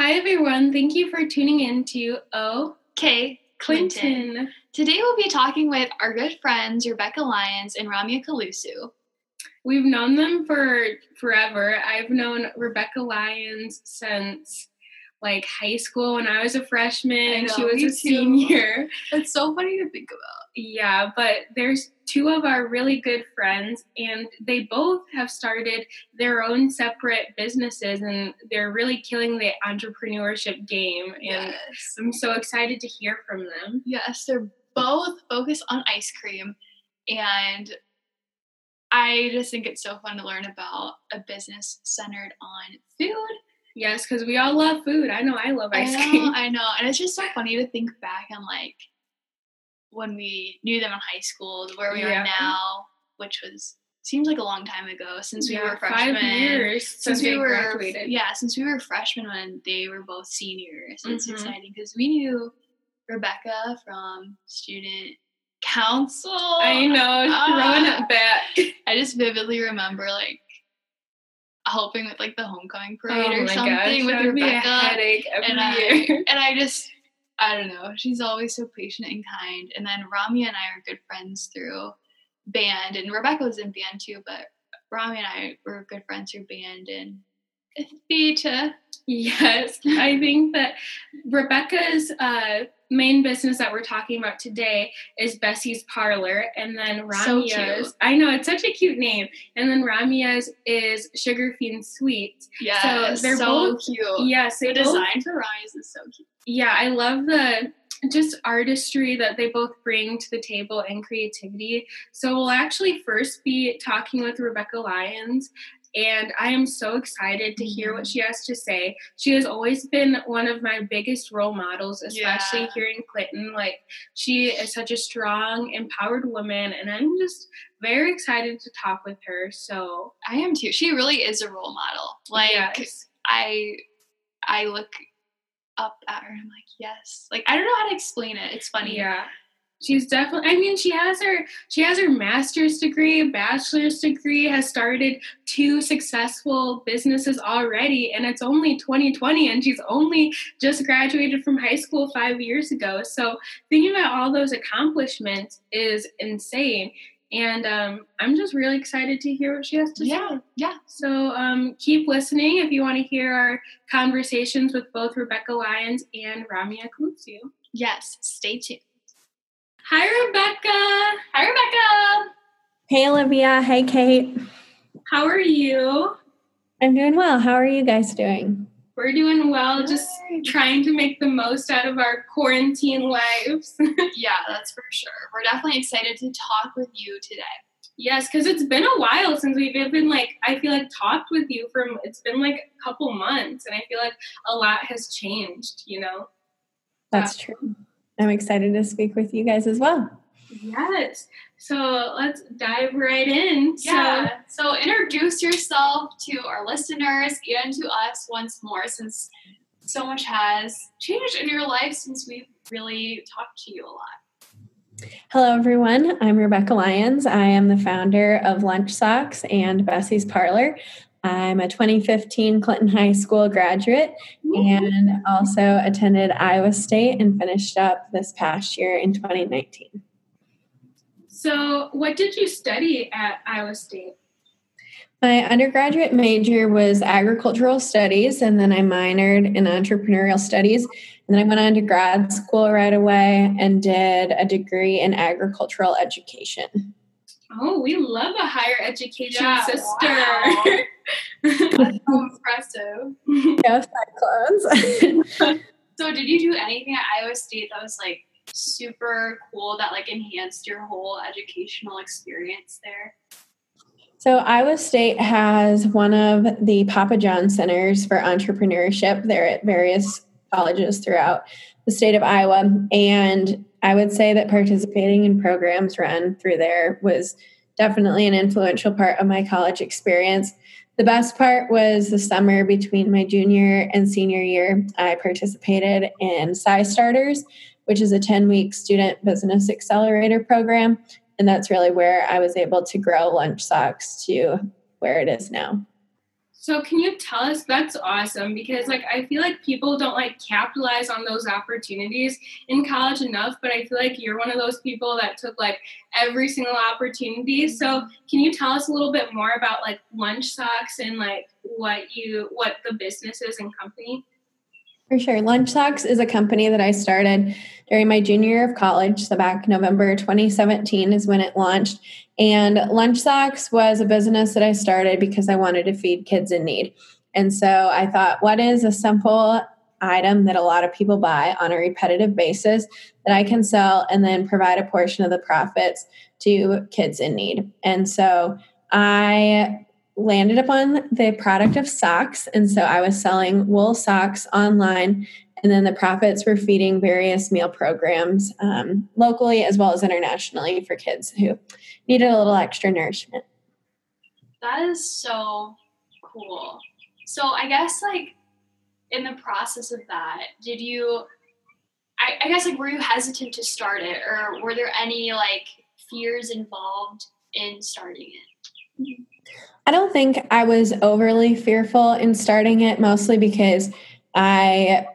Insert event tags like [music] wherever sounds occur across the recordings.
Hi, everyone. Thank you for tuning in to OK Clinton. Clinton. Today we'll be talking with our good friends Rebecca Lyons and Ramya Kalusu. We've known them for forever. I've known Rebecca Lyons since like high school when I was a freshman. know, she was a too. senior. [laughs] It's so funny to think about. Yeah, but there's two of our really good friends, and they both have started their own separate businesses, and they're really killing the entrepreneurship game. And Yes. I'm so excited to hear from them. Yes, they're both focused on ice cream. And I just think it's so fun to learn about a business centered on food. Yes, because we all love food. I know I love ice I know, cream. I know. And it's just so funny to think back on like when we knew them in high school, where we Yeah. are now, which was seems like a long time ago since we Yeah, were freshmen. Five years since, Since we were graduated. yeah, since we were freshmen when they were both seniors. It's Mhm. exciting because we knew Rebecca from student council. I know, throwing Ah. it back. I just vividly remember like helping with like the homecoming oh parade oh or something gosh, with that would be a Rebecca. headache every and I year. [laughs] and I just I don't know. She's always so patient and kind. And then Rami and I are good friends through band, and Rebecca was in band too. But Rami and I were good friends through band and theater. Yes, I think that Rebecca's uh, main business that we're talking about today is Bessie's Parlor, and then So Ramya's. cute. I know it's such a cute name, and then Ramya's is Sugar Fiend Sweets. Yeah, so they're so both- cute. Yes, they The both design for Ramya's is so cute. yeah, I love the just artistry that they both bring to the table and creativity. So we'll actually first be talking with Rebecca Lyons. And I am so excited to hear what mm-hmm. she has to say. She has always been one of my biggest role models, especially Yeah. here in Clinton. Like, she is such a strong, empowered woman, and I'm just very excited to talk with her. So, I am too. She really is a role model. Like yes. I I look up at her and I'm like, yes. Like I don't know how to explain it. It's funny. Yeah. She's definitely I mean she has her she has her master's degree, bachelor's degree, has started two successful businesses already and it's only 2020 and she's only just graduated from high school 5 years ago. So thinking about all those accomplishments is insane. And um, I'm just really excited to hear what she has to say. Yeah. Yeah. So um, keep listening if you want to hear our conversations with both Rebecca Lyons and Ramya Kalusu. Yes. Stay tuned. Hi, Rebecca. Hi Rebecca. Hey, Olivia. Hey, Kate. How are you? I'm doing well. How are you guys doing? We're doing well, just trying to make the most out of our quarantine lives. [laughs] Yeah, that's for sure. We're definitely excited to talk with you today. yes, because it's been a while since we've even like I feel like talked with you from. It's been like a couple months, and I feel like a lot has changed. You know. That's true. I'm excited to speak with you guys as well. Yes. So let's dive right in. Yeah. So introduce yourself to our listeners and to us once more since so much has changed in your life since we've really talked to you a lot. Hello, everyone. I'm Rebecca Lyons. I am the founder of Lunch Socks and Bessie's Parlor. I'm a 2015 Clinton High School graduate and also attended Iowa State and finished up this past year in 2019. So, what did you study at Iowa State? My undergraduate major was agricultural studies, and then I minored in entrepreneurial studies. And then I went on to grad school right away and did a degree in agricultural education. Oh, we love a higher education Yeah, sister. wow. That's [laughs] so impressive. Yes, clones. [laughs] So did you do anything at Iowa State that was like super cool that like enhanced your whole educational experience there? so, Iowa State has one of the Pappajohn Centers for Entrepreneurship. They're at various colleges throughout the state of Iowa. And I would say that participating in programs run through there was definitely an influential part of my college experience. The best part was the summer between my junior and senior year. I participated in CyStarters, which is a 10 week student business accelerator program. And that's really where I was able to grow Lunch Socks to where it is now. So can you tell us that's awesome because like I feel like people don't like capitalize on those opportunities in college enough, but I feel like you're one of those people that took like every single opportunity. So can you tell us a little bit more about like lunch socks and like what you what the business is and company? For sure. Lunch Socks is a company that I started during my junior year of college. So, back November 2017 is when it launched. And Lunch Socks was a business that I started because I wanted to feed kids in need. And so I thought, what is a simple item that a lot of people buy on a repetitive basis that I can sell and then provide a portion of the profits to kids in need? And so I landed upon the product of socks. And so I was selling wool socks online. And then the profits were feeding various meal programs um, locally as well as internationally for kids who needed a little extra nourishment. That is so cool. So I guess like in the process of that, did you I, I guess like were you hesitant to start it or were there any like fears involved in starting it? I don't think I was overly fearful in starting it, mostly because I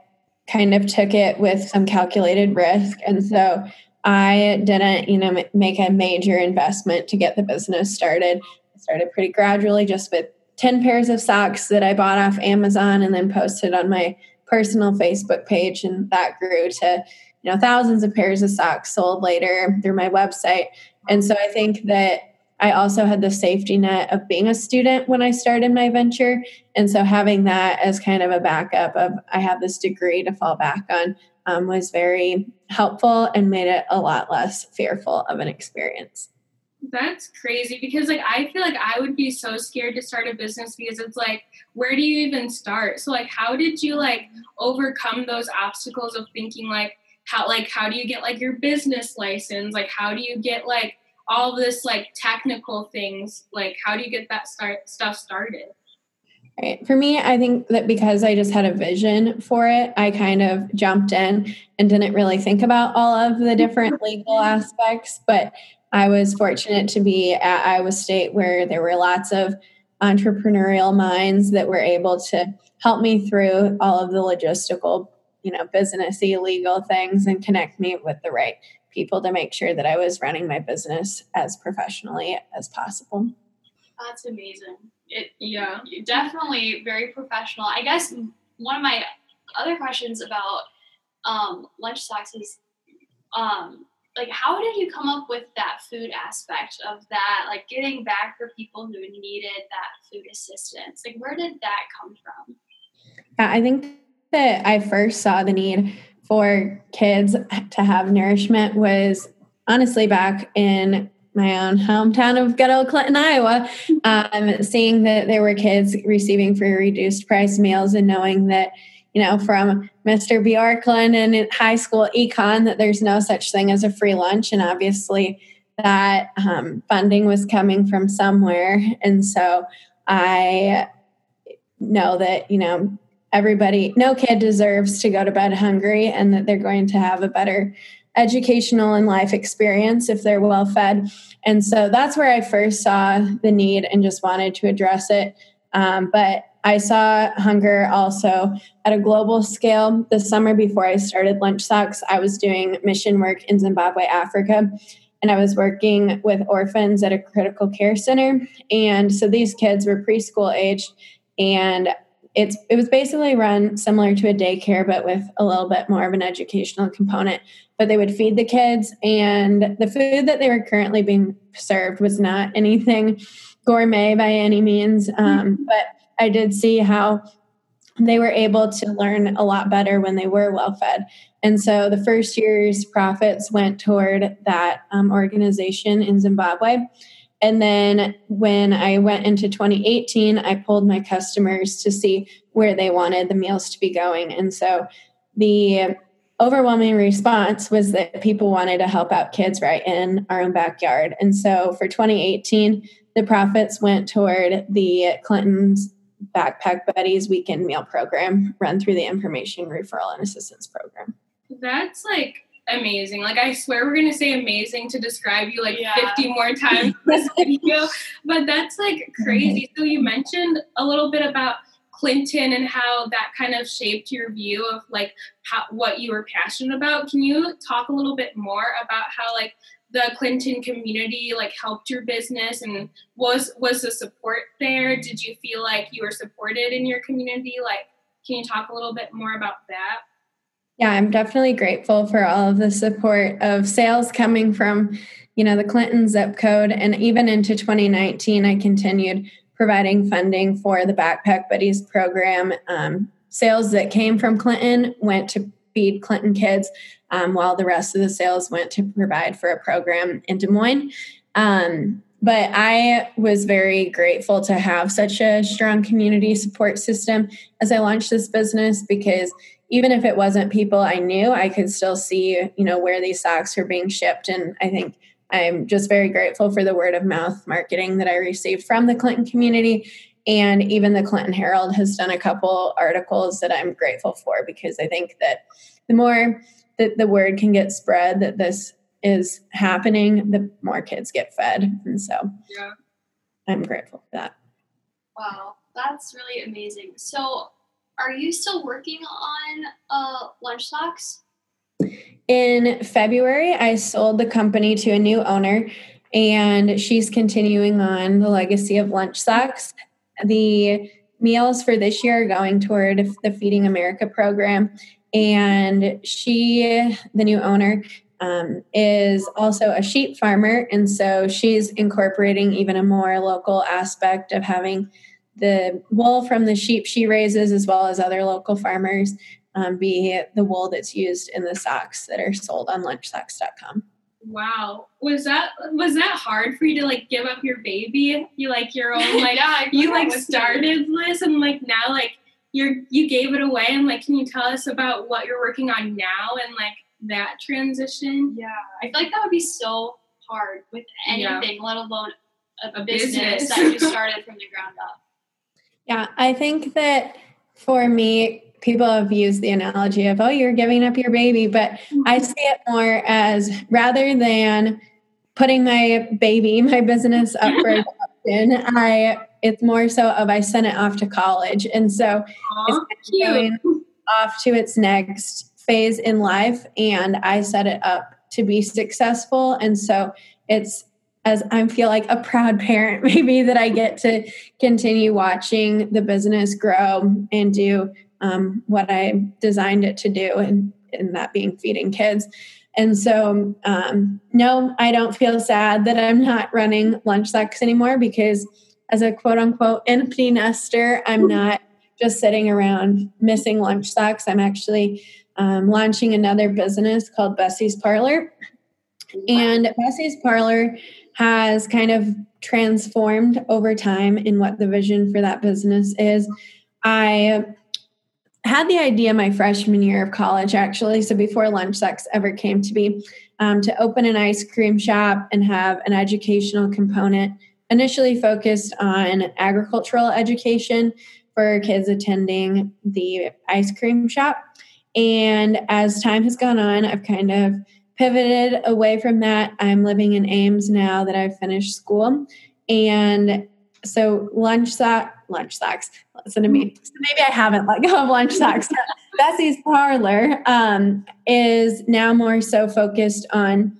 kind of took it with some calculated risk. And so I didn't, you know, make a major investment to get the business started. I started pretty gradually, just with 10 pairs of socks that I bought off Amazon and then posted on my personal Facebook page. And that grew to, you know, thousands of pairs of socks sold later through my website. And so I think that I also had the safety net of being a student when I started my venture. And so having that as kind of a backup of I have this degree to fall back on um, was very helpful and made it a lot less fearful of an experience. That's crazy because like I feel like I would be so scared to start a business because it's like where do you even start? So like how did you like overcome those obstacles of thinking like how like how do you get like your business license? Like how do you get like all this like technical things like how do you get that start stuff started Right. For me, I think that because I just had a vision for it, I kind of jumped in and didn't really think about all of the different [laughs] legal aspects. But I was fortunate to be at Iowa State where there were lots of entrepreneurial minds that were able to help me through all of the logistical, you know, businessy legal things and connect me with the right people to make sure that I was running my business as professionally as possible. That's amazing. It yeah, definitely very professional. I guess one of my other questions about um, lunch socks is um, like how did you come up with that food aspect of that like getting back for people who needed that food assistance like where did that come from i think that i first saw the need for kids to have nourishment was honestly back in my own hometown of good old Clinton, Iowa, um, seeing that there were kids receiving free reduced price meals and knowing that, you know, from Mr. Bjorklund and high school econ that there's no such thing as a free lunch. And obviously that um, funding was coming from somewhere. And so I know that, you know, everybody, no kid deserves to go to bed hungry and that they're going to have a better educational and life experience if they're well fed. And so that's where I first saw the need and just wanted to address it. Um, but I saw hunger also at a global scale. The summer before I started Lunch Socks, I was doing mission work in Zimbabwe, Africa. And I was working with orphans at a critical care center. And so these kids were preschool aged. And it's it was basically run similar to a daycare but with a little bit more of an educational component. But they would feed the kids and the food that they were currently being served was not anything gourmet by any means um, but i did see how they were able to learn a lot better when they were well fed. And so the first year's profits went toward that um, organization in zimbabwe and then when I went into 2018, I pulled my customers to see where they wanted the meals to be going. And so the overwhelming response was that people wanted to help out kids right in our own backyard. And so for 2018, the profits went toward the Clinton's Backpack Buddies weekend meal program run through the Information Referral and Assistance Program. That's like amazing. Like I swear we're gonna say amazing to describe you like yeah. 50 more [laughs] times in this video. But that's like mm-hmm. crazy. So you mentioned a little bit about Clinton and how that kind of shaped your view of like how what you were passionate about. Can you talk a little bit more about how like the Clinton community like helped your business and was was the support there? Did you feel like you were supported in your community? Like can you talk a little bit more about that? Yeah, I'm definitely grateful for all of the support of sales coming from, you know, the Clinton zip code. And even into 2019, I continued providing funding for the Backpack Buddies program. Um, sales that came from Clinton went to feed Clinton kids, um, while the rest of the sales went to provide for a program in Des Moines. Um, but I was very grateful to have such a strong community support system as I launched this business because even if it wasn't people I knew, I could still see, you know, where these socks are being shipped. And I think I'm just very grateful for the word of mouth marketing that I received from the Clinton community. And even the Clinton Herald has done a couple articles that I'm grateful for because I think that the more that the word can get spread that this is happening, the more kids get fed. And so yeah. I'm grateful for that. Wow, that's really amazing. So are you still working on uh, lunch socks? In February, I sold the company to a new owner, and she's continuing on the legacy of lunch socks. The meals for this year are going toward the Feeding America program, and she, the new owner, um, is also a sheep farmer. And so she's incorporating even a more local aspect of having the wool from the sheep she raises, as well as other local farmers, um, be the wool that's used in the socks that are sold on lunchsocks.com. Wow. Was that was that hard for you to like give up your baby? You like your own [laughs] like yeah, you like started this and like now like you're you gave it away and like can you tell us about what you're working on now and like that transition? Yeah. I feel like that would be so hard with anything, yeah. let alone a, a business, business that you [laughs] started from the ground up. Yeah, I think that for me, people have used the analogy of, oh, you're giving up your baby, but I mm-hmm. see it more as rather than putting my baby, [laughs] my business up for [laughs] adoption, I it's more so of I sent it off to college. And so Aww, it's going off to its next phase in life and I set it up to be successful. And so it's as I feel like a proud parent, [laughs] maybe that I get to continue watching the business grow and do um, what I designed it to do, and, and that being feeding kids. And so, um, no, I don't feel sad that I'm not running lunch sacks anymore because, as a quote unquote empty nester, I'm not just sitting around missing lunch sacks. I'm actually um, launching another business called Bessie's Parlor. And Bessie's Parlor has kind of transformed over time in what the vision for that business is. I had the idea my freshman year of college, actually, so before Lunch Socks ever came to be, um, to open an ice cream shop and have an educational component, initially focused on agricultural education for kids attending the ice cream shop. And as time has gone on, I've kind of pivoted away from that. I'm living in Ames now that I've finished school. And so lunch sock, lunch socks. Listen to me. So maybe I haven't let go of lunch socks. [laughs] Bessie's parlor um, is now more so focused on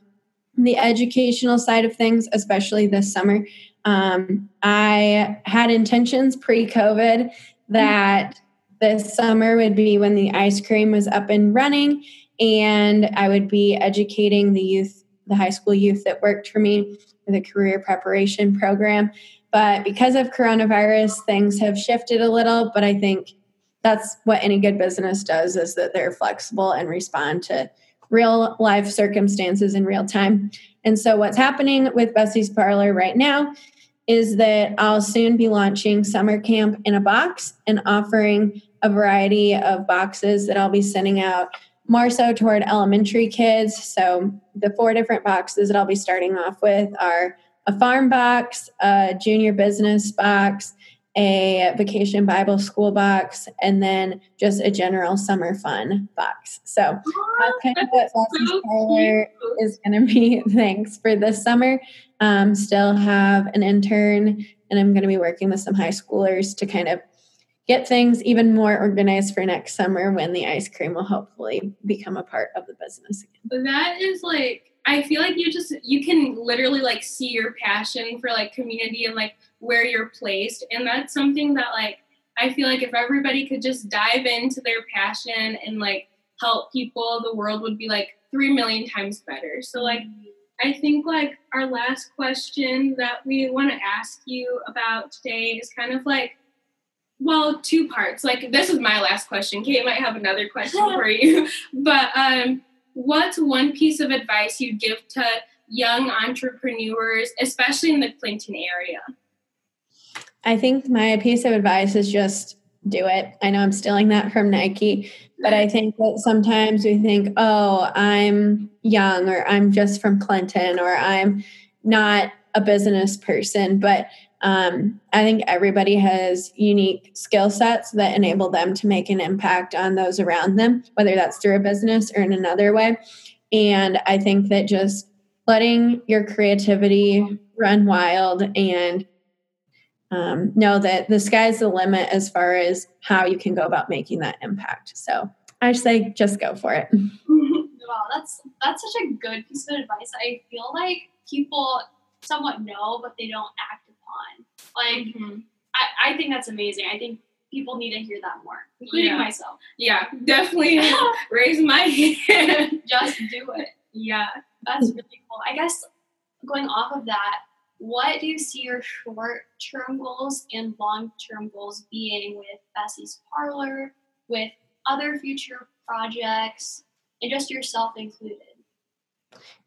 the educational side of things, especially this summer. Um, I had intentions pre-COVID that this summer would be when the ice cream was up and running and I would be educating the youth, the high school youth that worked for me with a career preparation program. But because of coronavirus, things have shifted a little. But I think that's what any good business does is that they're flexible and respond to real life circumstances in real time. And so what's happening with Bessie's Parlor right now is that I'll soon be launching summer camp in a box and offering a variety of boxes that I'll be sending out more so toward elementary kids. So the four different boxes that I'll be starting off with are a farm box, a junior business box, a vacation Bible school box, and then just a general summer fun box. So Oh, that's kind of what so Parlor is going to be. [laughs] Thanks for this summer. Um, still have an intern, and I'm going to be working with some high schoolers to kind of get things even more organized for next summer when the ice cream will hopefully become a part of the business again. That is like I feel like you just you can literally like see your passion for like community and like where you're placed and that's something that like I feel like if everybody could just dive into their passion and like help people the world would be like 3 million times better. So like I think like our last question that we want to ask you about today is kind of like well, two parts. Like this is my last question. Kate might have another question for you. [laughs] But um what's one piece of advice you'd give to young entrepreneurs, especially in the Clinton area? I think my piece of advice is just do it. I know I'm stealing that from Nike, but I think that sometimes we think, oh, I'm young or I'm just from Clinton or I'm not a business person. But um, I think everybody has unique skill sets that enable them to make an impact on those around them, whether that's through a business or in another way. And I think that just letting your creativity run wild and um, know that the sky's the limit as far as how you can go about making that impact. So I say just go for it. [laughs] Wow, that's that's such a good piece of advice. I feel like people somewhat know, but they don't act upon. Like, Mhm. I, I think that's amazing. I think people need to hear that more, including Yeah. myself. Yeah, definitely [laughs] raise my hand. [laughs] Just do it. Yeah. That's really cool. I guess going off of that, what do you see your short term goals and long term goals being with Bessie's Parlor, with other future projects, and just yourself included?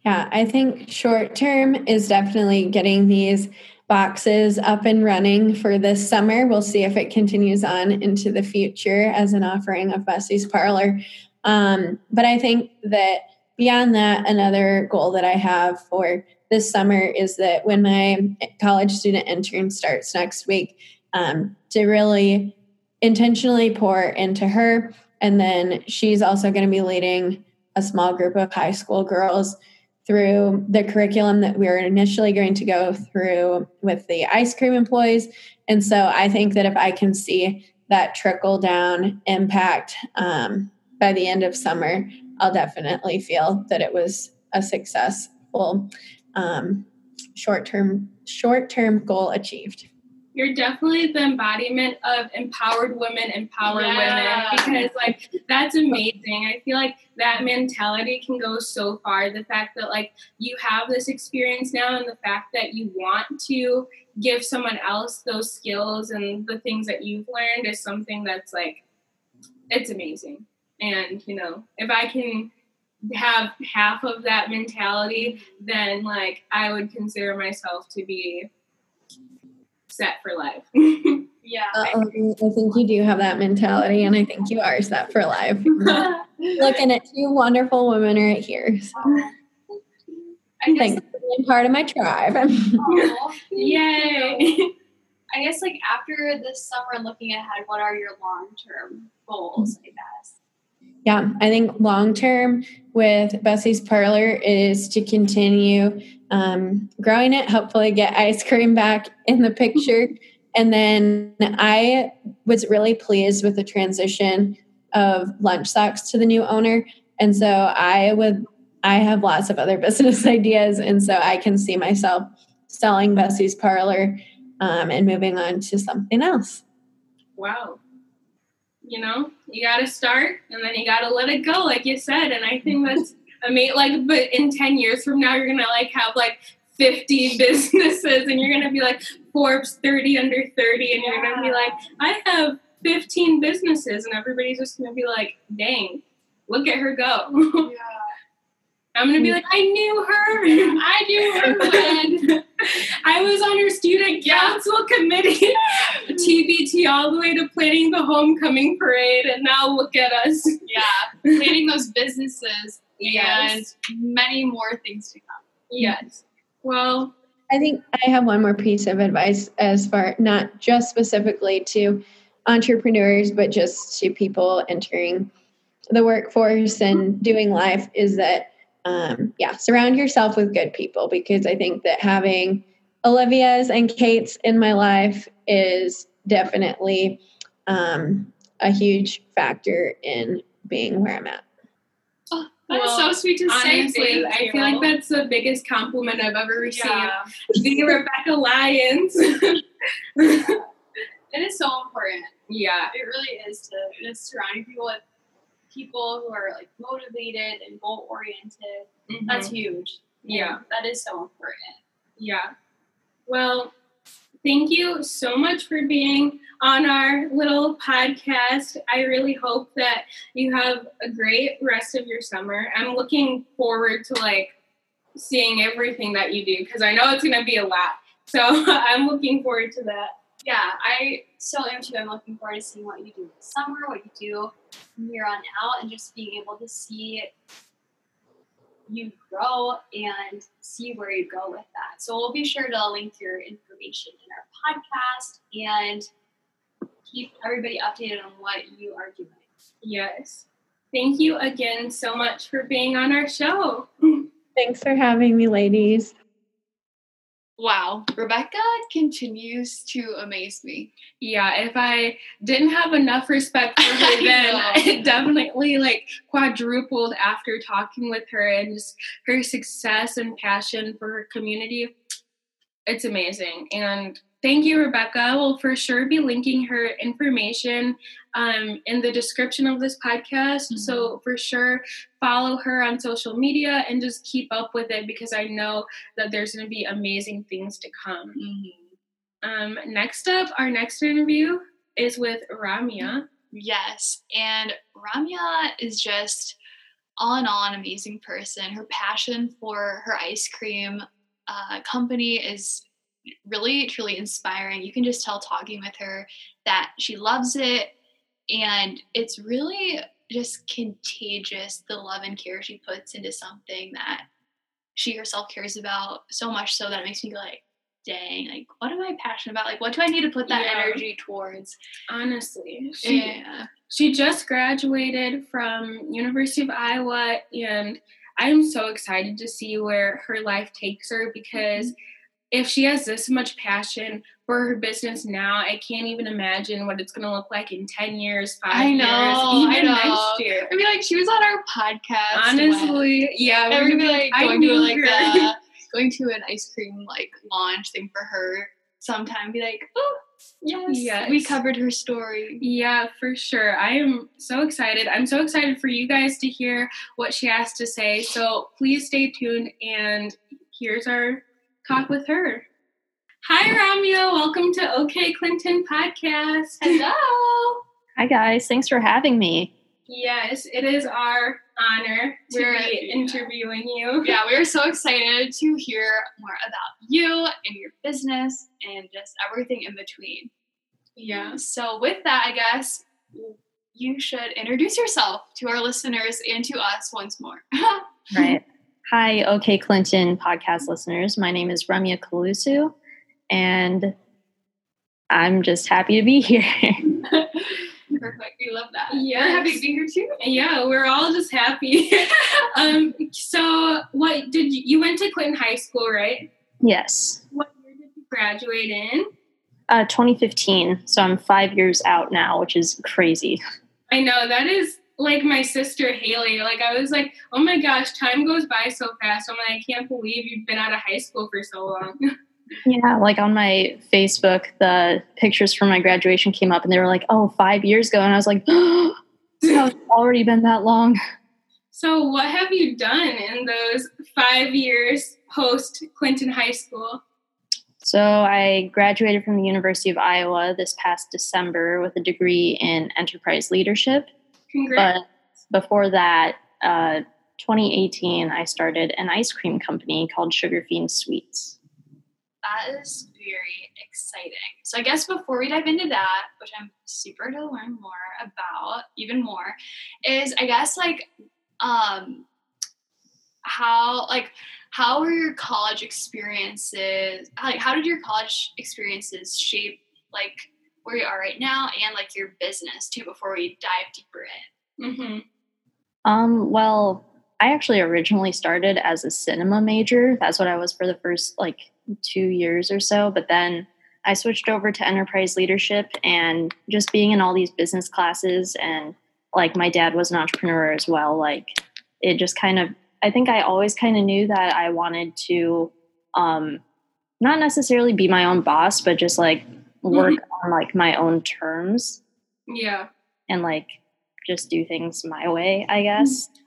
Yeah, I think short term is definitely getting these boxes up and running for this summer. We'll see if it continues on into the future as an offering of Bessie's Parlor. Um, but I think that beyond that, another goal that I have for this summer is that when my college student intern starts next week, um, to really intentionally pour into her. And then she's also going to be leading a small group of high school girls through the curriculum that we are initially going to go through with the ice cream employees. And so I think that if I can see that trickle down impact um, by the end of summer, I'll definitely feel that it was a successful um, short term short term goal achieved. You're definitely the embodiment of empowered women empower Yeah. women because like that's amazing. I feel like that mentality can go so far. The fact that like you have this experience now and the fact that you want to give someone else those skills and the things that you've learned is something that's like it's amazing. And you know, if I can have half of that mentality, then like I would consider myself to be set for life. [laughs] Yeah. Uh-oh, I think you do have that mentality, and I think you are set for life. [laughs] Looking at two wonderful women right here. So I guess, thanks for being part of my tribe. [laughs] Aw, thank Yay! I guess like after this summer and looking ahead, what are your long term goals, I guess? Yeah, I think long term with Bessie's Parlor is to continue um, growing it, hopefully get ice cream back in the picture. And then I was really pleased with the transition of Lunch Socks to the new owner. And so I would, I have lots of other [laughs] business ideas. And so I can see myself selling Bessie's Parlor um, and moving on to something else. wow. You know, you got to start and then you got to let it go, like you said. And I think that's amazing. Like, but in 10 years from now, you're going to like have like 50 [laughs] businesses and you're going to be like Forbes 30 under 30. And you're going to be like, I have 15 businesses. And everybody's just going to be like, dang, look at her go. [laughs] Yeah. I'm gonna be mm. like, I knew her. I knew her when. I was on her student council committee, [laughs] TBT, all the way to planning the homecoming parade, and now look at us. Yeah. Planning those businesses Yes. and many more things to come. Yes. Well, I think I have one more piece of advice as far not just specifically to entrepreneurs, but just to people entering the workforce and doing life is that um, yeah, surround yourself with good people because I think that having Olivia's and Kate's in my life is definitely um, a huge factor in being where I'm at. That's well, so sweet to honestly, say. I feel like that's the biggest compliment I've ever received. Yeah. The Rebecca Lyons. [laughs] it is so important. Yeah. It really is to just surround people with people who are like motivated and goal oriented. Mm-hmm. That's huge. Yeah. that is so important. Yeah. Well, thank you so much for being on our little podcast. I really hope that you have a great rest of your summer. I'm looking forward to like seeing everything that you do because I know it's going to be a lot. So [laughs] I'm looking forward to that. Yeah, I so am too. I'm looking forward to seeing what you do this summer, what you do from here on out, and just being able to see you grow and see where you go with that. So we'll be sure to link your information in our podcast and keep everybody updated on what you are doing. Yes. Thank you again so much for being on our show. Thanks for having me, ladies. Wow, Rebecca continues to amaze me. Yeah, if I didn't have enough respect for her [laughs] then, it definitely like quadrupled after talking with her and just her success and passion for her community. It's amazing. And thank you, Rebecca. We'll for sure be linking her information um, in the description of this podcast. Mm-hmm. So for sure, follow her on social media and just keep up with it because I know that there's going to be amazing things to come. Mm-hmm. Um, next up, our next interview is with Ramya. Yes, and Ramya is just all in all an amazing person. Her passion for her ice cream uh, company is really truly inspiring. You can just tell talking with her that she loves it and it's really just contagious the love and care she puts into something that she herself cares about so much so that it makes me go like dang like what am i passionate about like what do i need to put that yeah. energy towards honestly she, yeah. she just graduated from university of iowa and i'm so excited to see where her life takes her because mm-hmm if she has this much passion for her business now, I can't even imagine what it's going to look like in 10 years, five I know, years, even next year. I mean, like, she was on our podcast. Honestly, when, yeah. We're going to be like going to like the, going to an ice cream like launch thing for her sometime. Be like, oh, yes, yes, we covered her story. Yeah, for sure. I am so excited. I'm so excited for you guys to hear what she has to say. So please stay tuned. And here's our talk with her. Hi, Ramya. Welcome to OK Clinton Podcast. Hello. [laughs] Hi, guys. Thanks for having me. Yes, it is our honor to we're, be interviewing you. Yeah, we're so excited to hear more about you and your business and just everything in between. Yeah. So, with that, I guess you should introduce yourself to our listeners and to us once more. [laughs] right. Hi, OK Clinton podcast listeners. My name is Ramya Kalusu, and I'm just happy to be here. Perfect. We love that. Yeah, we're happy to be here too. Yeah, we're all just happy. [laughs] um, so, what did you, you went to Clinton High School, right? Yes. What year did you graduate in? Uh, 2015. So I'm five years out now, which is crazy. I know that is like my sister Haley. Like I was like, oh my gosh, time goes by so fast. I'm like, I can't believe you've been out of high school for so long. [laughs] yeah, like on my Facebook, the pictures from my graduation came up, and they were like, oh, five years ago, and I was like, [gasps] oh, it's [laughs] already been that long. So, what have you done in those five years post Clinton High School? So, I graduated from the University of Iowa this past December with a degree in enterprise leadership Congrats. But before that, uh, 2018, I started an ice cream company called Sugar Fiend Sweets. That is very exciting. So I guess before we dive into that, which I'm super to learn more about, even more, is I guess like um how like how were your college experiences? Like, how did your college experiences shape like where you are right now and like your business too? Before we dive deeper in. Mm-hmm. Um, well, I actually originally started as a cinema major. That's what I was for the first like two years or so. But then I switched over to enterprise leadership and just being in all these business classes and like my dad was an entrepreneur as well. Like it just kind of, I think I always kind of knew that I wanted to, um, not necessarily be my own boss, but just like work mm-hmm. on like my own terms. Yeah. And like just do things my way, I guess. Mm-hmm.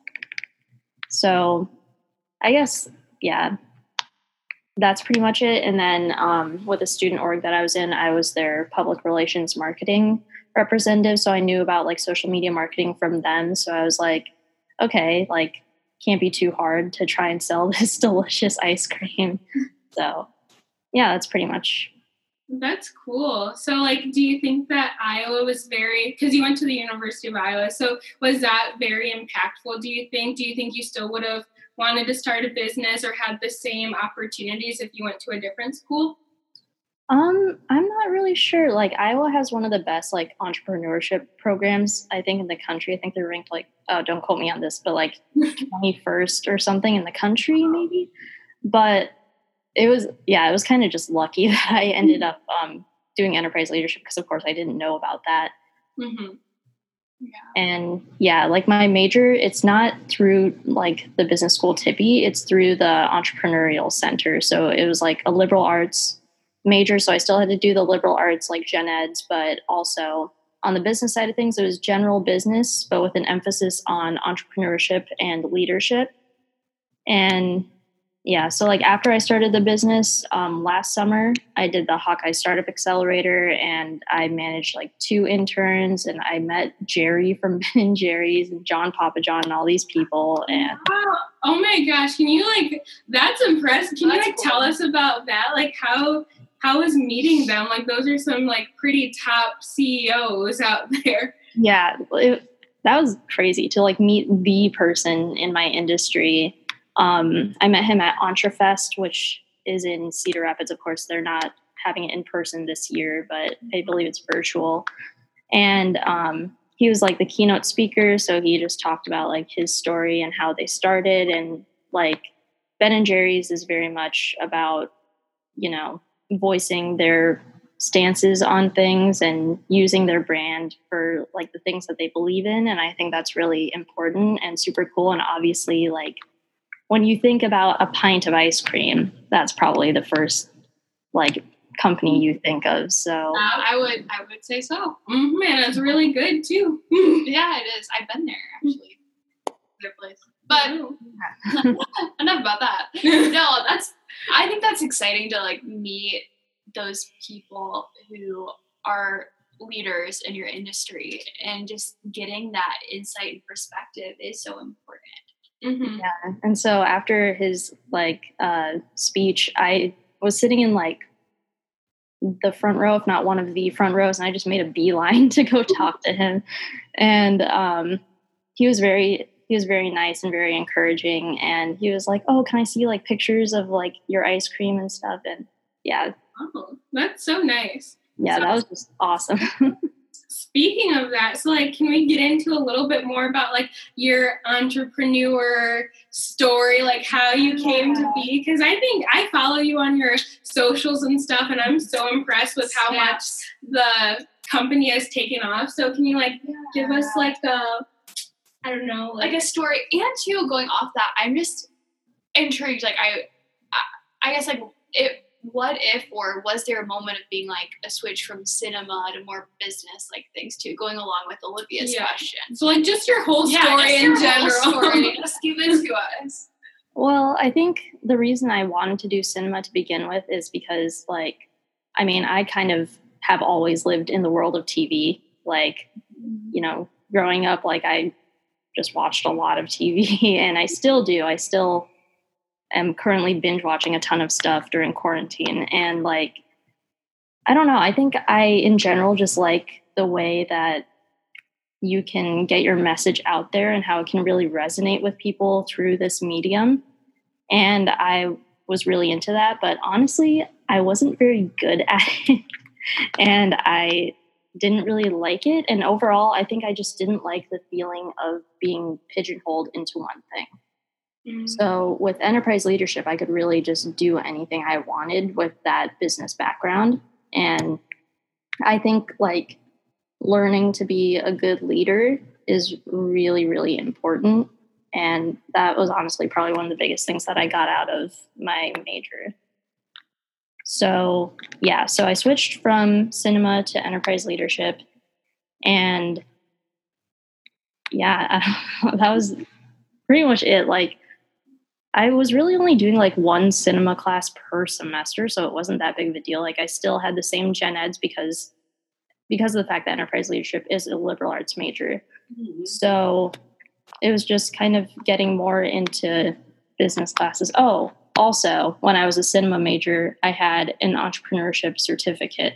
So I guess, yeah, that's pretty much it. And then um, with the student org that I was in, I was their public relations marketing representative. So I knew about like social media marketing from them. So I was like, okay, like can't be too hard to try and sell [laughs] this delicious ice cream. So yeah, that's pretty much that's cool. So, like, do you think that Iowa was very, because you went to the University of Iowa, so was that very impactful, do you think? Do you think you still would have wanted to start a business or had the same opportunities if you went to a different school? Um, I'm not really sure. Like Iowa has one of the best like entrepreneurship programs, I think, in the country. I think they're ranked like, oh, don't quote me on this, but like [laughs] 21st or something in the country, maybe. But it was yeah it was kind of just lucky [laughs] that i ended up um, doing enterprise leadership because of course i didn't know about that mm-hmm. yeah. and yeah like my major it's not through like the business school Tippie it's through the entrepreneurial center so it was like a liberal arts major so i still had to do the liberal arts like gen eds but also on the business side of things it was general business but with an emphasis on entrepreneurship and leadership and yeah so like after i started the business um, last summer i did the hawkeye startup accelerator and i managed like two interns and i met jerry from [laughs] ben and jerry's and john Pappajohn and all these people and wow. oh my gosh can you like that's impressive. Can that's you like cool. tell us about that? Like how how was meeting them? Like those are some like pretty top ceos out [laughs] there. Yeah it, that was crazy to like meet the person in my industry um, I met him at EntreFest, which is in Cedar Rapids. Of course, they're not having it in person this year, but I believe it's virtual. And um, he was like the keynote speaker, so he just talked about like his story and how they started, and like Ben and Jerry's is very much about you know voicing their stances on things and using their brand for like the things that they believe in and i think that's really important and super cool and obviously like when you think about a pint of ice cream, that's probably the first like company you think of. So uh, I would I would say so. Mm-hmm, and it's really good too. [laughs] yeah, it is. I've been there actually. Their place. But [laughs] enough about that. [laughs] No, that's I think that's exciting to like meet those people who are leaders in your industry and just getting that insight and perspective is so important. Mm-hmm. Yeah. And so after his like uh, speech, I was sitting in like the front row, if not one of the front rows, and I just made a beeline [laughs] to go talk to him. And um, he was very he was very nice and very encouraging. And he was like, "Oh, can I see like pictures of like your ice cream and stuff?" And yeah, oh, that's so nice. Yeah, so- that was just awesome. [laughs] speaking of that, so like, can we get into a little bit more about like your entrepreneur story, like how you came to be? Because I think I follow you on your socials and stuff, and I'm so impressed with how much the company has taken off. So can you like give us like a I don't know, like, like a story, and too going off that, I'm just intrigued. Like I, I, I guess like it what if or was there a moment of being like a switch from cinema to more business like things too going along with olivia's yeah. question? So like just your whole story yeah, in general. story. just give it to us. Well i think the reason i wanted to do cinema to begin with is because like i mean i kind of have always lived in the world of tv like mm-hmm. you know growing up like i just watched a lot of tv [laughs] and i still do. I still am currently binge watching a ton of stuff during quarantine and like I don't know, I think I in general just like the way that you can get your message out there and how it can really resonate with people through this medium. and I was really into that. But honestly, I wasn't very good [laughs] at it, and I didn't really like it. And overall, I think I just didn't like the feeling of being pigeonholed into one thing. Mm-hmm. So with enterprise leadership, I could really just do anything I wanted with that business background. And I think like learning to be a good leader is really, really important. And that was honestly probably one of the biggest things that I got out of my major. So, yeah, so I switched from cinema to enterprise leadership. And yeah, [laughs] that was pretty much it. Like, I was really only doing like one cinema class per semester, so it wasn't that big of a deal. Like I still had the same gen eds because because of the fact that enterprise leadership is a liberal arts major. Mm-hmm. So it was just kind of getting more into business classes. Oh, also, when I was a cinema major, I had an entrepreneurship certificate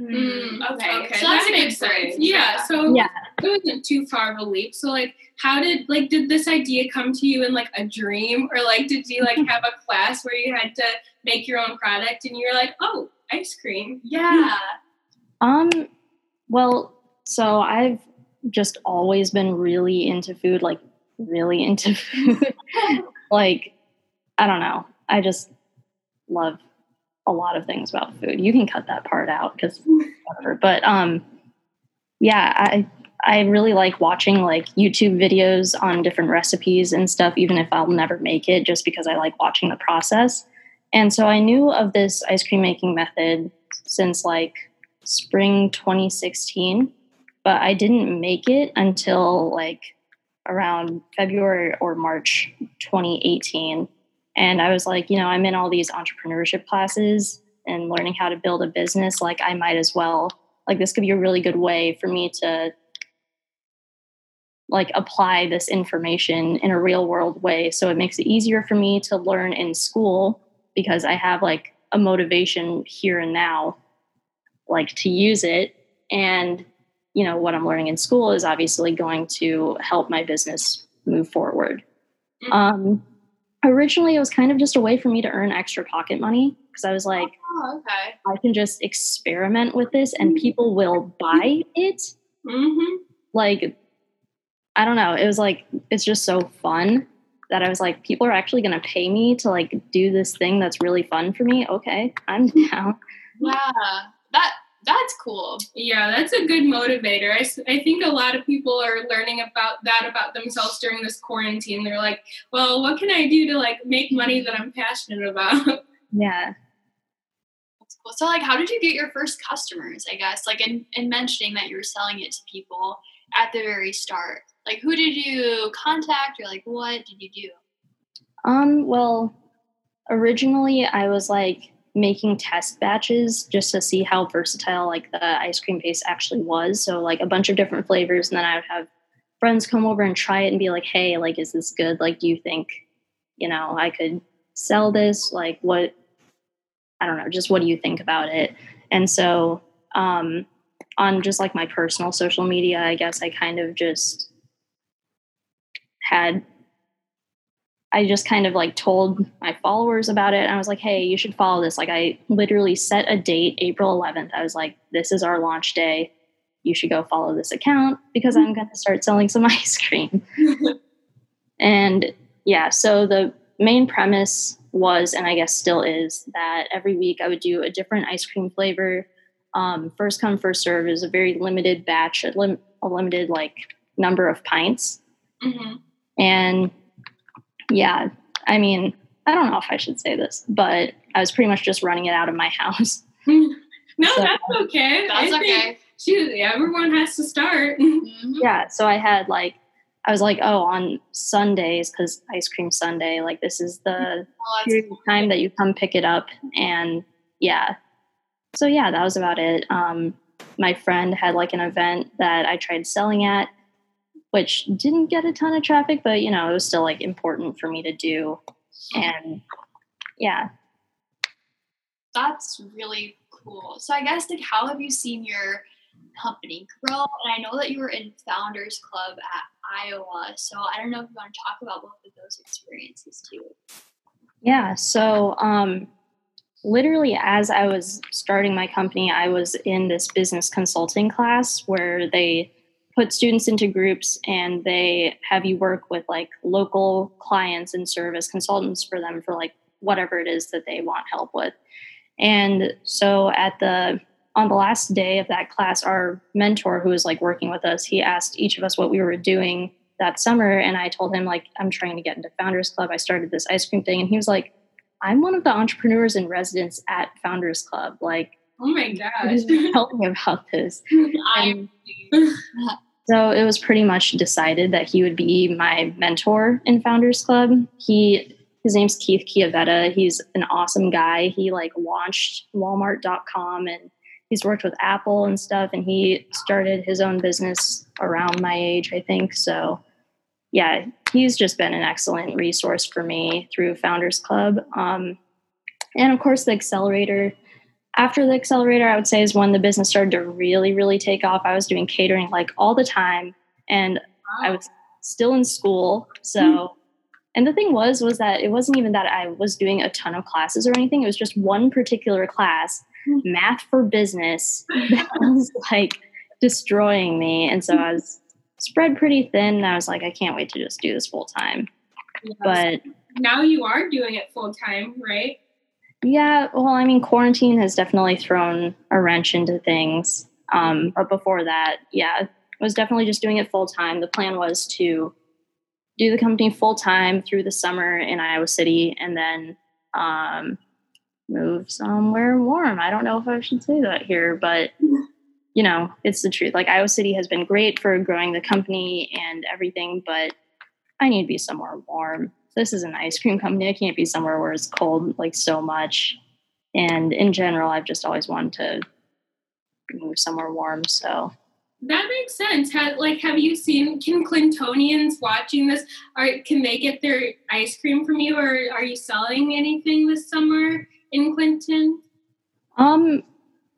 Mm, okay. okay, so that makes sense. Yeah, so yeah. It wasn't too far of a leap. So like, how did like did this idea come to you in like a dream, or like did you like have a class where you had to make your own product and you were like, oh, ice cream, yeah. Um. Well, so I've just always been really into food, like really into food. [laughs] like, I don't know. I just love a lot of things about food. You can cut that part out because whatever. But um, yeah, I I really like watching like YouTube videos on different recipes and stuff, even if I'll never make it, just because I like watching the process. And so I knew of this ice cream making method since like spring 2016, but I didn't make it until like around February or March 2018. And I was like, you know, I'm in all these entrepreneurship classes and learning how to build a business. Like, I might as well, like, this could be a really good way for me to like apply this information in a real world way. So it makes it easier for me to learn in school because I have like a motivation here and now, like to use it. And, you know, what I'm learning in school is obviously going to help my business move forward. Mm-hmm. Um, originally it was kind of just a way for me to earn extra pocket money because I was like, oh, okay. I can just experiment with this and people will buy it. Mm-hmm. Like, I don't know. It was like, it's just so fun that I was like, people are actually going to pay me to like do this thing that's really fun for me. Okay, I'm [laughs] down. Yeah, that that's cool. Yeah, that's a good motivator. I, I think a lot of people are learning about that about themselves during this quarantine. They're like, well, what can I do to like make money that I'm passionate about? [laughs] Yeah. That's cool. So like how did you get your first customers, I guess? Like in, in mentioning that you were selling it to people at the very start. Like who did you contact or like what did you do? Um, well, originally I was like making test batches just to see how versatile like the ice cream base actually was. So like a bunch of different flavors, and then I would have friends come over and try it and be like, "Hey, like, is this good? Like, do you think, you know, I could sell this? Like, what? I don't know. Just what do you think about it?" And so um, on just like my personal social media, I guess I kind of just had I just kind of like told my followers about it. And I was like, hey, you should follow this. Like, I literally set a date, April 11th. I was like, this is our launch day. You should go follow this account because I'm going to start selling some [laughs] ice cream. and yeah, so the main premise was, and I guess still is, that every week I would do a different ice cream flavor. Um, first come, first serve is a very limited batch, a, lim- a limited like number of pints. Mm-hmm. And yeah, I mean, I don't know if I should say this, but I was pretty much just running it out of my [laughs] house. [laughs] no, so, that's okay. That's I okay. Shoot, everyone has to start. [laughs] Mm-hmm. Yeah, so I had like, I was like, oh, on Sundays, because ice cream Sunday, like this is the oh, cool. time that you come pick it up. And yeah, so yeah, that was about it. Um, my friend had like an event that I tried selling at which didn't get a ton of traffic, but you know, it was still like important for me to do. And yeah. That's really cool. So I guess like how have you seen your company grow? And I know that you were in Founders Club at Iowa. So I don't know if you want to talk about both of those experiences too. Yeah. So, um, literally, as I was starting my company, I was in this business consulting class where they put students into groups and they have you work with like local clients and serve as consultants for them for like whatever it is that they want help with. And so at the on the last day of that class, our mentor who was like working with us, he asked each of us what we were doing that summer. And I told him, like, I'm trying to get into Founders Club. I started this ice cream thing. And he was like, I'm one of the entrepreneurs in residence at Founders Club. Like, oh my gosh, tell me about this. [laughs] And [laughs] so it was pretty much decided that he would be my mentor in Founders Club. He his name's Keith Chiavetta. He's an awesome guy. He like launched Walmart.com and he's worked with Apple and stuff. And he started his own business around my age, I think. So yeah, he's just been an excellent resource for me through Founders Club. Um, and of course, the accelerator. After the accelerator, I would say is when the business started to really, really take off. I was doing catering like all the time, and. I was still in school. So mm-hmm and the thing was, was that it wasn't even that I was doing a ton of classes or anything. It was just one particular class, hmm. math for business, that [laughs] was like destroying me. And so I was spread pretty thin. And I was like, I can't wait to just do this full time. Yes. But now you are doing it full time, right? Yeah. Well, I mean, quarantine has definitely thrown a wrench into things. Um, but before that, yeah, I was definitely just doing it full time. The plan was to do the company full time through the summer in Iowa City and then um, move somewhere warm. I don't know if I should say that here, but you know, it's the truth. Like Iowa City has been great for growing the company and everything, but I need to be somewhere warm. This is an ice cream company. I can't be somewhere where it's cold like so much. And in general, I've just always wanted to move somewhere warm. So that makes sense. Like, have you seen? Can Clintonians watching this, are can they get their ice cream from you, or are you selling anything this summer in Clinton? Um,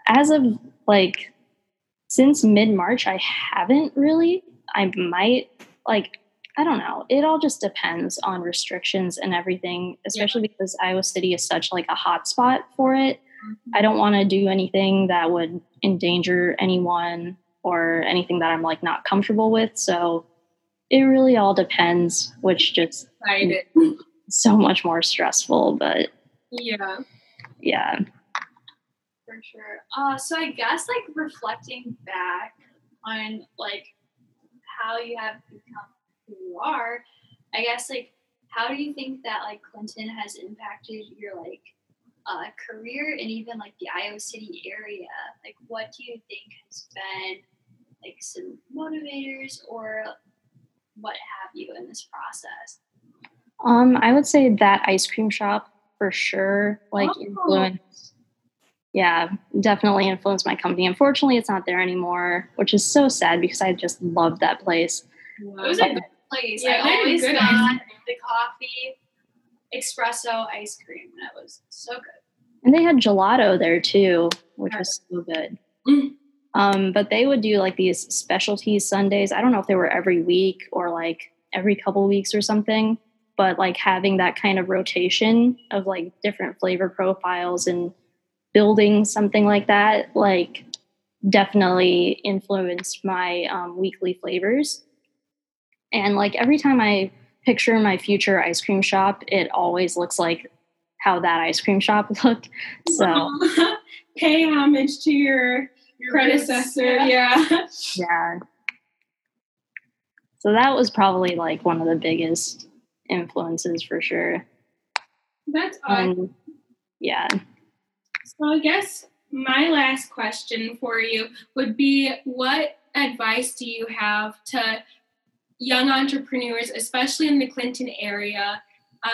as of like since mid March, I haven't really. I might like. I don't know. It all just depends on restrictions and everything, especially yeah. because Iowa City is such like a hot spot for it. Mm-hmm. I don't want to do anything that would endanger anyone or anything that I'm like not comfortable with. So it really all depends, which just [laughs] so much more stressful. But yeah, yeah, for sure. Uh, so I guess like reflecting back on like how you have become who you are, I guess like how do you think that like Clinton has impacted your like uh, career and even like the Iowa City area? Like, what do you think has been like some motivators or what have you in this process? Um, I would say that ice cream shop for sure, like oh. influence. Yeah, definitely influenced my company. Unfortunately, it's not there anymore, which is so sad because I just loved that place. Wow. It was a good place. Yeah, I always got the coffee, espresso, ice cream, and it was so good. And they had gelato there too, which was so good. Mm. Um, but they would do like these specialty Sundays. I don't know if they were every week or like every couple weeks or something, but like having that kind of rotation of like different flavor profiles and building something like that, like definitely influenced my um, weekly flavors. And like every time I picture my future ice cream shop, it always looks like how that ice cream shop [laughs] looked. So [laughs] pay homage to your predecessor. Yeah. [laughs] Yeah. So that was probably like one of the biggest influences for sure. That's awesome. Um, yeah. So I guess my last question for you would be what advice do you have to young entrepreneurs, especially in the Clinton area?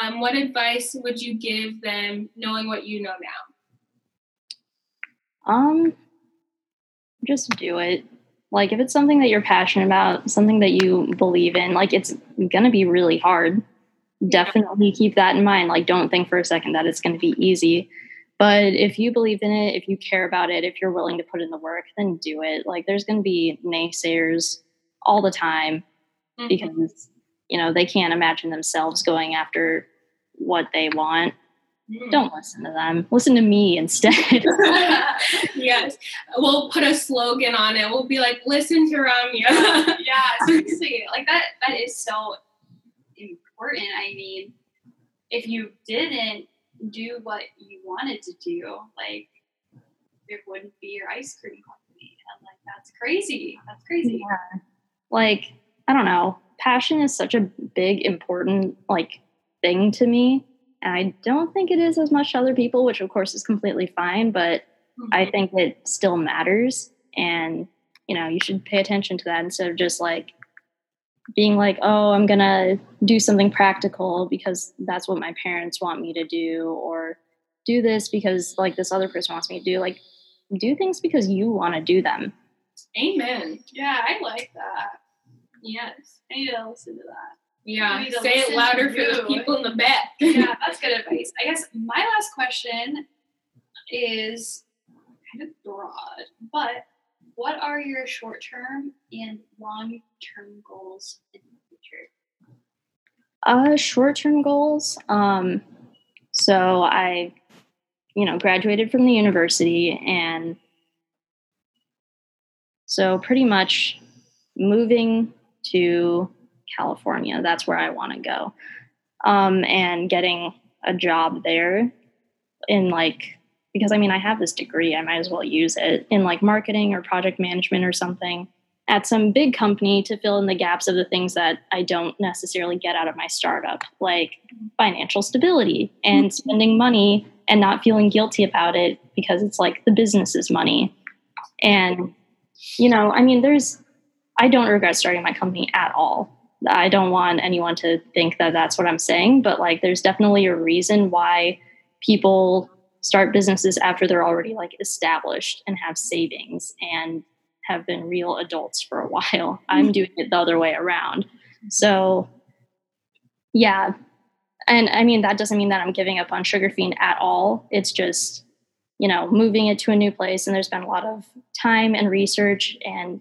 Um, what advice would you give them knowing what you know now? Um, just do it. Like if it's something that you're passionate about, something that you believe in, like it's going to be really hard. Definitely keep that in mind. Like don't think for a second that it's going to be easy. But if you believe in it, if you care about it, if you're willing to put in the work, then do it. Like there's going to be naysayers all the time mm-hmm. because you know they can't imagine themselves going after what they want Mm. don't listen to them. Listen to me instead. [laughs] yes. We'll put a slogan on it. We'll be like, listen to Ramya. [laughs] yeah, seriously, like that. That is so important. I mean, if you didn't do what you wanted to do, like there wouldn't be your ice cream company, and like that's crazy. That's crazy. Yeah. Like, I don't know. Passion is such a big, important like thing to me. And I don't think it is as much to other people, which of course is completely fine, but I mm-hmm. think it still matters. And, you know, you should pay attention to that instead of just like being like, oh, I'm going to do something practical because that's what my parents want me to do, or do this because like this other person wants me to do. Like, do things because you want to do them. Amen. Yeah, I like that. Yes. I need to listen to that. Yeah. We need to Say it louder to for the people in the back. [laughs] yeah, [laughs] that's good advice. I guess my last question is kind of broad, but what are your short term and long term goals in the future? Uh, short-term goals. Um, so I, you know, graduated from the university, and so pretty much moving to California. That's where I want to go, um, and getting a job there in like because I mean I have this degree, I might as well use it in like marketing or project management or something at some big company to fill in the gaps of the things that I don't necessarily get out of my startup, like financial stability and spending money and not feeling guilty about it because it's like the business's money. And, you know, I mean, there's, I don't regret starting my company at all. I don't want anyone to think that that's what I'm saying, but like, there's definitely a reason why people start businesses after they're already like established and have savings and have been real adults for a [laughs] while. I'm mm-hmm. doing it the other way around. So, yeah. And I mean, that doesn't mean that I'm giving up on Sugar Fiend at all. It's just, you know, moving it to a new place. And there's been a lot of time and research and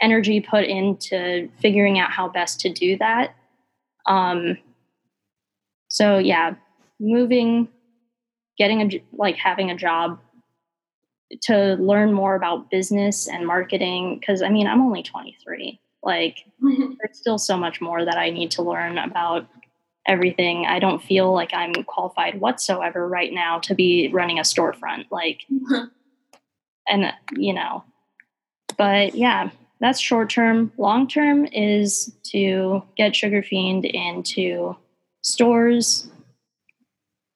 energy put into figuring out how best to do that. Um, so, yeah, moving, getting a like having a job to learn more about business and marketing because i mean i'm only 23 like [laughs] there's still so much more that i need to learn about everything. I don't feel like i'm qualified whatsoever right now to be running a storefront like [laughs] and you know. But yeah that's short term long term is to get sugar fiend into stores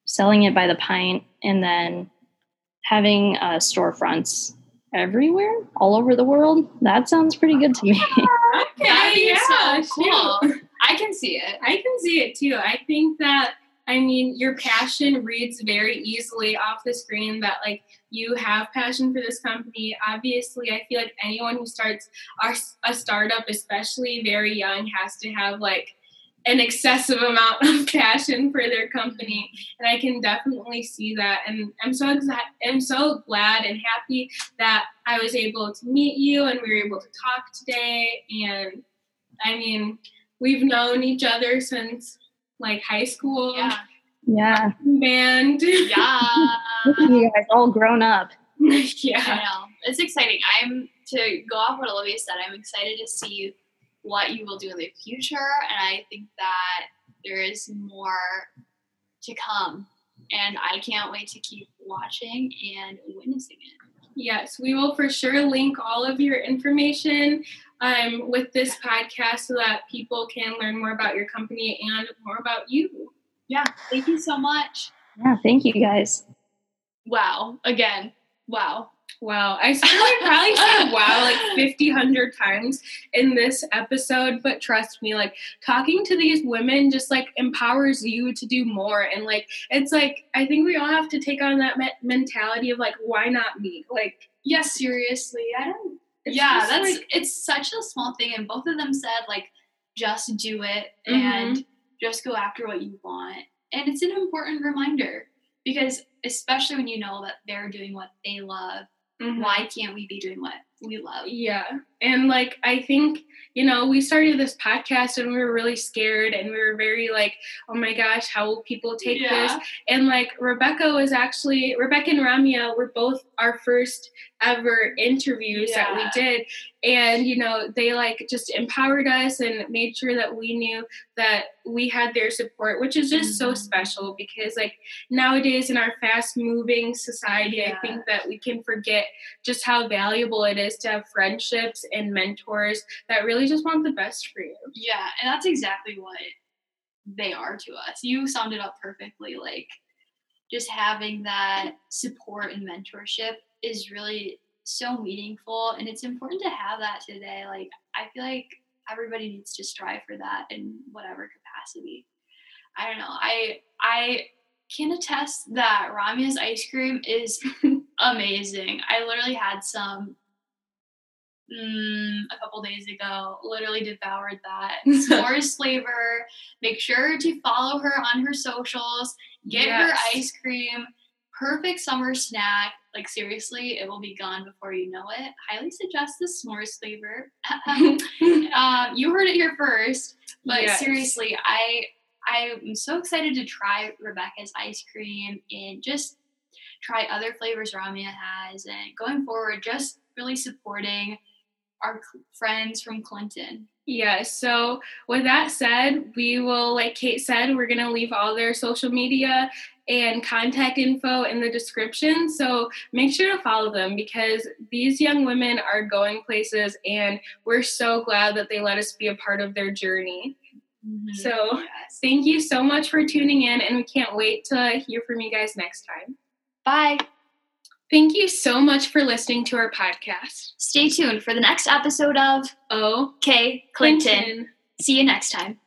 selling it by the pint and then having uh, storefronts everywhere all over the world that sounds pretty good to me [laughs] Okay, [laughs] yeah, so cool. shoot. I can see it. I can see it too. I think that I mean your passion reads very easily off the screen that like you have passion for this company. Obviously, I feel like anyone who starts a startup, especially very young, has to have like an excessive amount of [laughs] passion for their company. And i can definitely see that. And i'm so excited i'm so glad and happy that i was able to meet you and we were able to talk today. And i mean we've known each other since like high school Yeah. yeah band [laughs] Yeah. you guys all grown up [laughs] I yeah know. It's exciting. I'm to go off what Olivia said, I'm excited to see what you will do in the future. And I think that there is more to come. And I can't wait to keep watching and witnessing it. Yes, we will for sure link all of your information um, with this podcast so that people can learn more about your company and more about you. Yeah. Thank you so much. yeah thank you guys Wow. Again. Wow. Wow, I probably said [laughs] wow like 50, 100 times in this episode, but trust me, like talking to these women just like empowers you to do more. And like, it's like, I think we all have to take on that me- mentality of like, why not me? Like, Yeah, seriously. I don't it's yeah, that's like, it's such a small thing and both of them said like just do it Mhm. and just go after what you want. And it's an important reminder because especially when you know that they're doing what they love, mhm. why can't we be doing what we love? Yeah, And like, I think you know, we started this podcast and we were really scared and we were very like, oh my gosh, how will people take yeah. this? And like Rebecca was actually Rebecca and Ramya were both our first ever interviews yeah. that we did and you know they like just empowered us and made sure that we knew that we had their support which is just mm-hmm. so special because like nowadays in our fast moving society yeah. i think that we can forget just how valuable it is to have friendships and mentors that really just want the best for you. Yeah and that's exactly what they are to us. You summed it up perfectly like just having that support and mentorship is really so meaningful and it's important to have that today like i feel like everybody needs to strive for that in whatever capacity. I don't know i i can attest that ramya's ice cream is [laughs] amazing. I literally had some mm, a couple days ago literally devoured that [laughs] s'mores flavor make sure to follow her on her socials get yes. her ice cream perfect summer snack. Like seriously, it will be gone before you know it. Highly suggest the s'mores flavor. [laughs] [laughs] um, you heard it here first, but yes. seriously, I I'm so excited to try Rebecca's ice cream and just try other flavors Ramya has, and going forward, just really supporting our friends from Clinton. Yeah, so with that said, we will, like Kate said, we're going to leave all their social media and contact info in the description. So make sure to follow them because these young women are going places and we're so glad that they let us be a part of their journey. Mm-hmm. So yes. thank you so much for tuning in and we can't wait to hear from you guys next time. Bye. Thank you so much for listening to our podcast. Stay tuned for the next episode of OK Clinton. Clinton. See you next time.